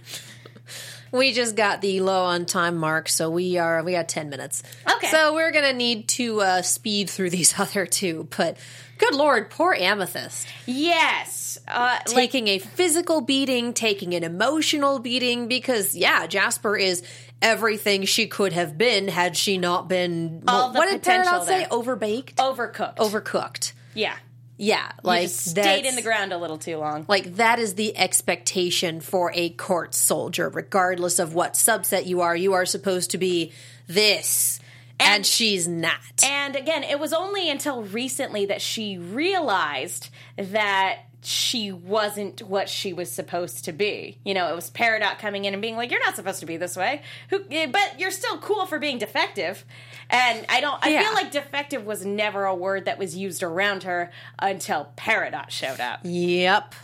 We just got the low on time mark, so we are we got ten minutes. Okay. So we're gonna need to uh, speed through these other two, but good lord, poor Amethyst. Yes. Uh, like, taking a physical beating, taking an emotional beating, because yeah, Jasper is everything she could have been had she not been. All the what did potential Paradox say? Overbaked, overcooked. overcooked. Yeah. Yeah, like stayed in the ground a little too long. Like that is the expectation for a quartz soldier, regardless of what subset you are. You are supposed to be this, and, And- she's not. And again, it was only until recently that she realized that she wasn't what she was supposed to be. You know, it was Peridot coming in and being like, "You're not supposed to be this way," Who, eh, but you're still cool for being defective. And I don't. I Yeah. feel like defective was never a word that was used around her until Peridot showed up. Yep.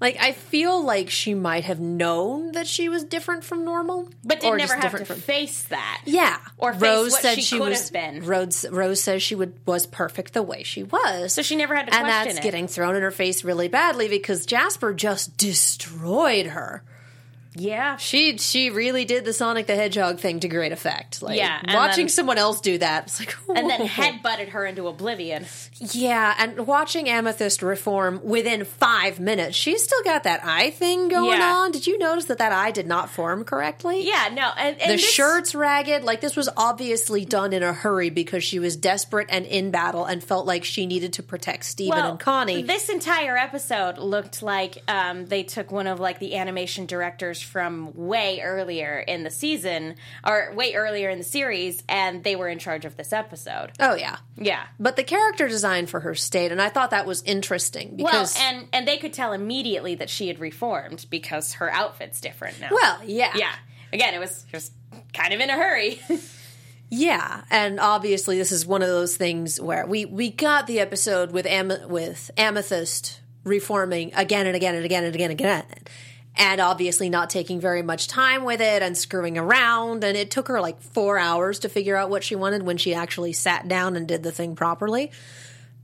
Like I feel like she might have known that she was different from normal, But did never have to from- face that. Yeah, Or face Rose what said she she, could was. have been. Rose Rose says she would was perfect the way she was. So she never had to and question that's it. getting thrown in her face really badly because Jasper just destroyed her. Yeah. She she really did the Sonic the Hedgehog thing to great effect. Like Yeah, watching then- someone else do that, it's like And then whoa. head butted her into oblivion. Yeah, and watching Amethyst reform within five minutes, she's still got that eye thing going Yeah. on. Did you notice that that eye did not form correctly? Yeah, no. And, and the this- shirt's ragged. Like this was obviously done in a hurry because she was desperate and in battle and felt like she needed to protect Steven Well, and Connie. This entire episode looked like um, they took one of like the animation directors from way earlier in the season or way earlier in the series, and they were in charge of this episode. oh yeah, Yeah. but the character design for her stayed, and I thought that was interesting Well, because and and they could tell immediately that she had reformed because her outfit's different now. well, yeah, yeah. Again, it was just kind of in a hurry. Yeah, and obviously this is one of those things where we we got the episode with Am- with Amethyst reforming again and again and again and again and again. And obviously not taking very much time with it and screwing around. And it took her like four hours to figure out what she wanted when she actually sat down and did the thing properly.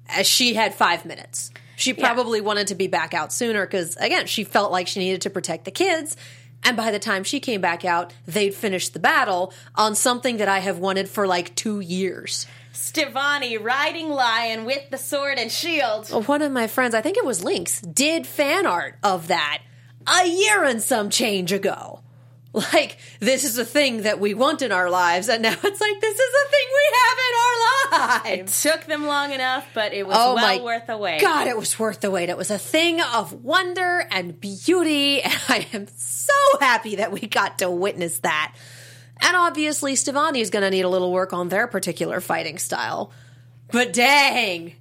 As she had five minutes. She probably wanted to be back out sooner because, again, she felt like she needed to protect the kids. And by the time she came back out, they'd finished the battle on something that I have wanted for like two years. Stevonnie riding lion with the sword and shield. One of my friends, I think it was Lynx, did fan art of that a year and some change ago. Like, this is a thing that we want in our lives, and now it's like, this is a thing we have in our lives. It took them long enough, but it was Oh well worth the wait. God, it was worth the wait. It was a thing of wonder and beauty, and I am so happy that we got to witness that. And obviously, Stevonnie is going to need a little work on their particular fighting style. But dang.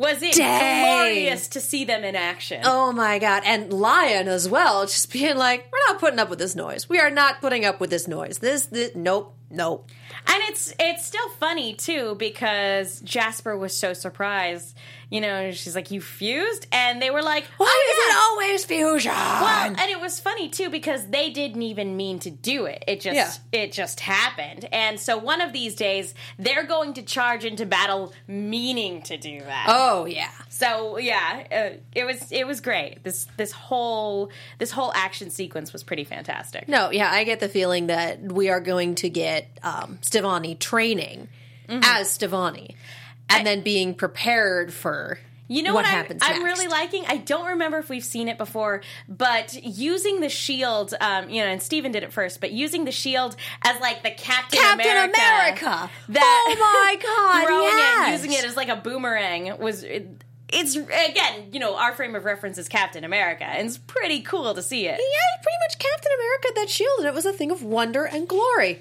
Was it Dang. glorious to see them in action? Oh my God. And Lion as well, just being like, we're not putting up with this noise. We are not putting up with this noise. This, this nope, nope. And it's it's still funny too because Jasper was so surprised. You know, she's like, "You fused," and they were like, Why "Oh, is yeah." it always fusion? Well, and it was funny too because they didn't even mean to do it. It just Yeah. it just happened. And so one of these days they're going to charge into battle meaning to do that. oh, yeah. So yeah, uh, it was it was great. This this whole this whole action sequence was pretty fantastic. No, yeah, I get the feeling that we are going to get um, Stevonnie training as Stevonnie, and then being prepared for You know what, what, happens. I'm, I'm really liking? I don't remember if we've seen it before, but using the shield, um, you know, and Steven did it first, but using the shield as like the Captain, Captain America. America. That- oh my god! throwing yes. it, using it as like a boomerang was. It, it's again, you know, our frame of reference is Captain America, and it's pretty cool to see it. yeah, pretty much Captain America that shield, and it was a thing of wonder and glory.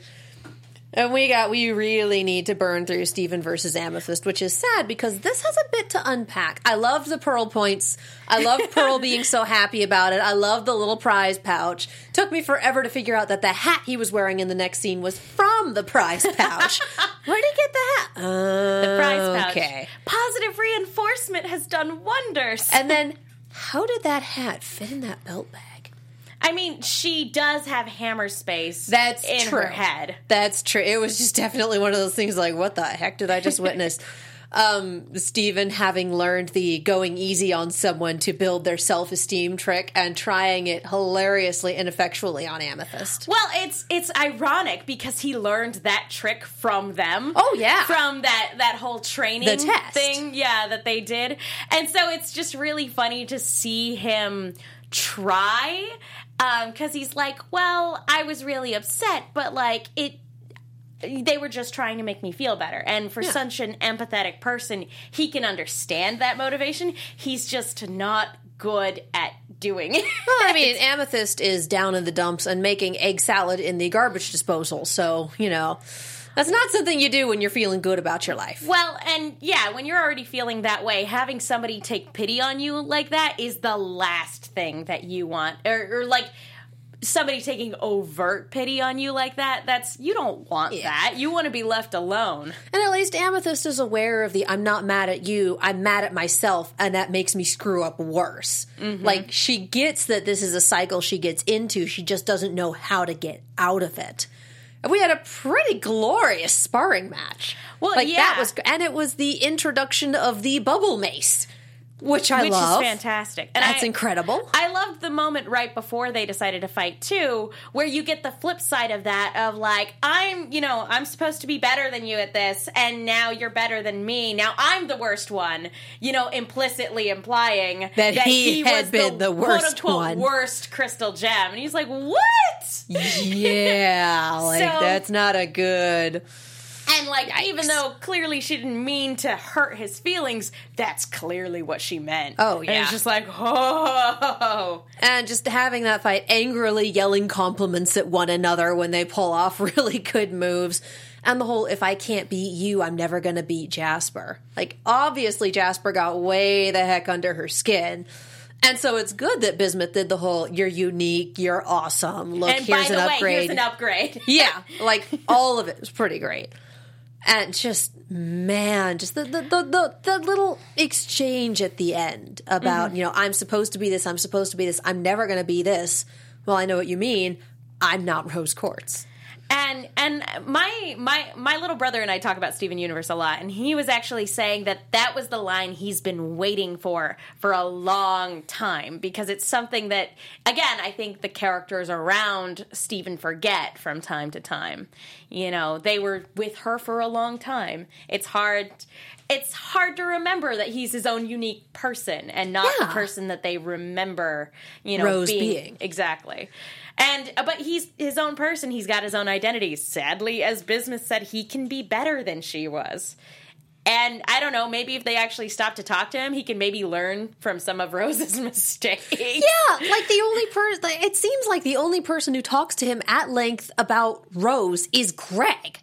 And we got we really need to burn through Steven versus Amethyst, which is sad because this has a bit to unpack. I love the pearl points. I love Pearl being so happy about it. I love the little prize pouch. Took me forever to figure out that the hat he was wearing in the next scene was from the prize pouch. Where'd he get the hat? Uh, The prize pouch. Okay. Positive reinforcement has done wonders. And then how did that hat fit in that belt bag? I mean, she does have hammer space. That's in true. her head. That's true. It was just definitely one of those things like, what the heck did I just witness? um, Steven having learned the going easy on someone to build their self esteem trick and trying it hilariously ineffectually on Amethyst. Well, it's it's ironic because he learned that trick from them. Oh, yeah. from that that whole training thing, yeah, that they did, and so it's just really funny to see him try Um, because he's like, well, I was really upset, but like it. They were just trying to make me feel better. And for such an empathetic person, he can understand that motivation. He's just not good at doing it. Well, I mean, Amethyst is down in the dumps and making egg salad in the garbage disposal. So, you know, that's not something you do when you're feeling good about your life. Well, and yeah, when you're already feeling that way, having somebody take pity on you like that is the last thing that you want. Or, or like somebody taking overt pity on you like that, that's you don't want that. You want to be left alone. And at least Amethyst is aware of the I'm not mad at you, I'm mad at myself, and that makes me screw up worse. Mm-hmm. Like, she gets that this is a cycle she gets into, she just doesn't know how to get out of it. We had a pretty glorious sparring match. Well, like yeah. that was, and it was the introduction of the bubble mace, which I Which love. is fantastic. And That's I- incredible. I loved the moment right before they decided to fight too, where you get the flip side of that of like, I'm, you know, I'm supposed to be better than you at this, and now you're better than me. Now I'm the worst one, you know, implicitly implying That he had was been the worst quote-unquote one. worst crystal gem. And he's like, What? yeah, like So- that's not a good. And like, Yikes. even though clearly she didn't mean to hurt his feelings, that's clearly what she meant. Oh, And yeah. it's just like, oh And just having that fight, angrily yelling compliments at one another when they pull off really good moves. And the whole, if I can't beat you, I'm never going to beat Jasper. Like, obviously, Jasper got way the heck under her skin. And so it's good that Bismuth did the whole, you're unique, you're awesome, look, And by here's the an way, upgrade. here's an upgrade. yeah, like all of it was pretty great. And just man just the the, the, the, the little exchange at the end about mm-hmm. you know i'm supposed to be this i'm supposed to be this i'm never going to be this. Well i know what you mean. I'm not rose quartz And and my my my little brother and I talk about Steven Universe a lot, and he was actually saying that that was the line he's been waiting for for a long time because it's something that again I think the characters around Steven forget from time to time. You know, they were with her for a long time. It's hard. It's hard to remember that he's his own unique person and not the person that they remember. You know, Rose being. Exactly. And uh, but he's his own person. He's got his own identity. Sadly, as Bismuth said, he can be better than she was. And I don't know, maybe if they actually stop to talk to him, he can maybe learn from some of Rose's mistakes. Yeah, like the only person, it seems like the only person who talks to him at length about Rose is Greg.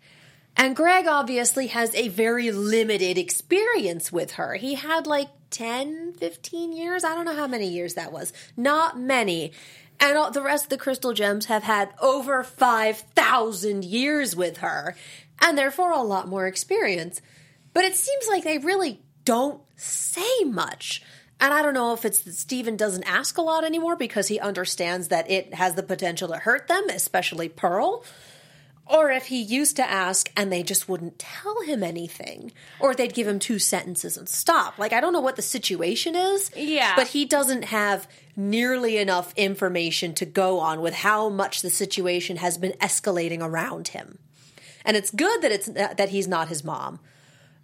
And Greg obviously has a very limited experience with her. He had like 10, 15 years. I don't know how many years that was. Not many. And all, the rest of the Crystal Gems have had over 5,000 years with her, and therefore a lot more experience. But it seems like they really don't say much. And I don't know if it's that Steven doesn't ask a lot anymore because he understands that it has the potential to hurt them, especially Pearl. Or if he used to ask and they just wouldn't tell him anything. Or they'd give him two sentences and stop. Like, I don't know what the situation is. Yeah. But he doesn't have nearly enough information to go on with how much the situation has been escalating around him. And it's good that it's that he's not his mom.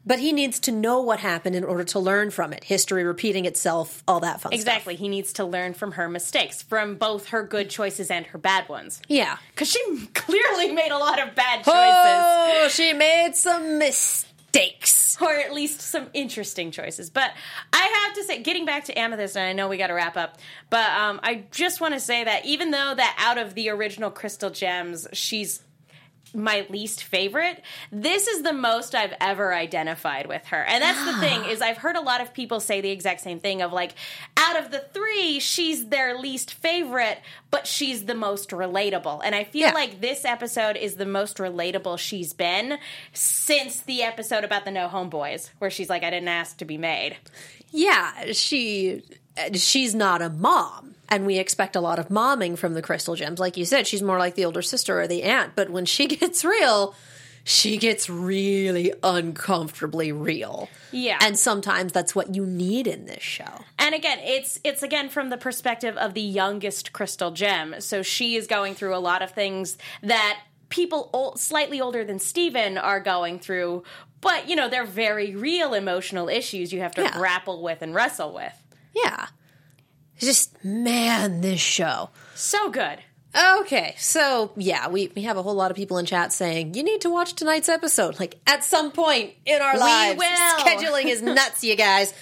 But he needs to know what happened in order to learn from it. History repeating itself, all that fun stuff. Exactly. He needs to learn from her mistakes, from both her good choices and her bad ones. Yeah. Because she clearly made a lot of bad choices. Oh, she made some mistakes. or at least some interesting choices. But I have to say, getting back to Amethyst, and I know we got to wrap up, but um, I just want to say that even though that out of the original Crystal Gems, she's my least favorite. This is the most I've ever identified with her. And that's the thing is I've heard a lot of people say the exact same thing of like out of the 3, she's their least favorite, but she's the most relatable. And I feel Yeah. like this episode is the most relatable she's been since the episode about the No Homeboys where she's like I didn't ask to be made. Yeah, she Uh, she's not a mom, and we expect a lot of momming from the Crystal Gems. Like you said, she's more like the older sister or the aunt. But when she gets real, she gets really uncomfortably real. Yeah. and sometimes that's what you need in this show. And again, it's it's again from the perspective of the youngest crystal gem. So she is going through a lot of things that people ol- slightly older than Steven are going through, but you know, they're very real emotional issues you have to Yeah. grapple with and wrestle with. Yeah, It's just man, this show. So good. Okay, so yeah, we, we have a whole lot of people in chat saying you need to watch tonight's episode. Like at some point in our lives, will. scheduling is nuts, you guys.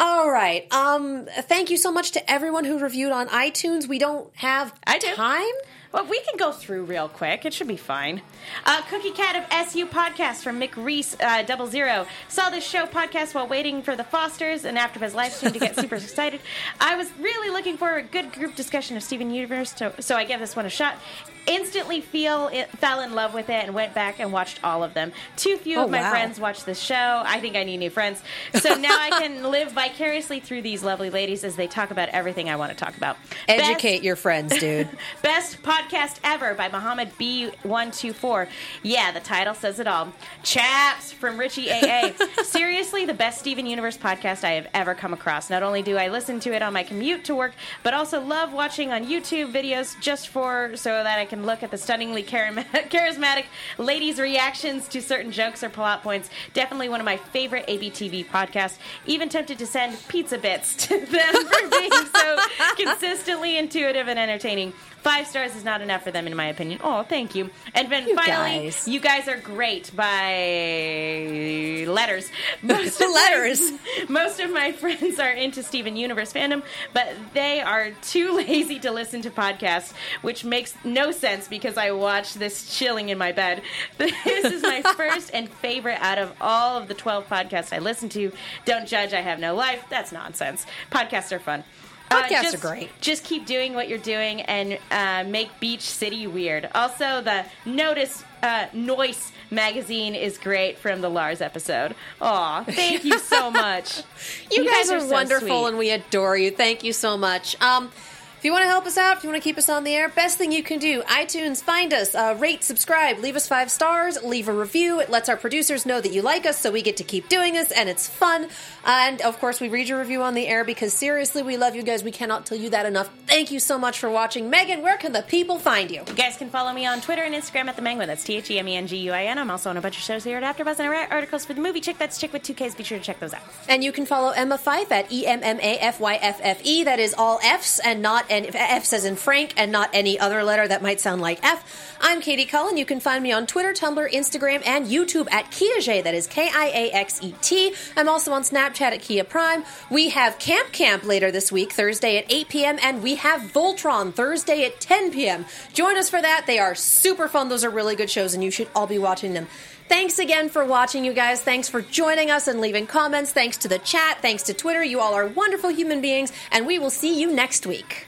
All right. Um. Thank you so much to everyone who reviewed on iTunes. We don't have I do. time. Well, we can go through real quick. It should be fine. Uh, Cookie Cat of SU podcast from Mick Reese, uh, double zero. Saw this show podcast while waiting for the Fosters and after his live stream to get super excited. I was really looking for a good group discussion of Steven Universe, to, so I gave this one a shot. Instantly feel it, fell in love with it and went back and watched all of them. Too few Oh, of my wow. friends watch this show. I think I need new friends. So now I can live vicariously through these lovely ladies as they talk about everything I want to talk about. Best- Educate your friends, dude. Best podcast ever by Muhammad B124. Yeah, the title says it all. Chaps from Richie AA. Seriously, the best Steven Universe podcast I have ever come across. Not only do I listen to it on my commute to work, but also love watching on YouTube videos just for so that I can look at the stunningly charismatic ladies' reactions to certain jokes or plot points. Definitely one of my favorite ABTV podcasts. Even tempted to send pizza bits to them for being so consistently intuitive and entertaining. Five stars is not enough for them, in my opinion. Oh, thank you. And then You finally, guys. you guys are great by letters. Most of Letters. My, most of my friends are into Steven Universe fandom, but they are too lazy to listen to podcasts, which makes no sense because I watch this chilling in my bed. This is my first and favorite out of all of the 12 podcasts I listen to. Don't judge, I have no life. That's nonsense. Podcasts are fun. Podcasts just, are great. Just keep doing what you're doing and uh, make Beach City weird. Also, the Notice uh, Noise magazine is great from the Lars episode. Aw, thank you so much. You, guys, are, so wonderful sweet. and we adore you. Thank you so much. Um, you want to help us out, if you want to keep us on the air, best thing you can do iTunes, find us, uh, rate, subscribe, leave us five stars, leave a review. It lets our producers know that you like us, so we get to keep doing this, and it's fun. And of course, we read your review on the air because seriously, we love you guys. We cannot tell you that enough. Thank you so much for watching. Megan, where can the people find you? You guys can follow me on Twitter and Instagram at the Menguin. That's T H E M E N G U I N. I'm also on a bunch of shows here at AfterBuzz and I write articles for the movie Chick. That's Chick with two Ks. Be sure to check those out. And you can follow Emma Fyffe at E M M A F Y F F E. That is all F's and not and if F says in Frank and not any other letter that might sound like F. I'm Katie Cullen. You can find me on Twitter, Tumblr, Instagram, and YouTube at Kiaxet. That is K I A X E T. I'm also on Snapchat at Kia Prime. We have Camp Camp later this week, Thursday at 8 p.m., and we have Voltron Thursday at 10 p.m. Join us for that. They are super fun. Those are really good shows, and you should all be watching them. Thanks again for watching, you guys. Thanks for joining us and leaving comments. Thanks to the chat. Thanks to Twitter. You all are wonderful human beings, and we will see you next week.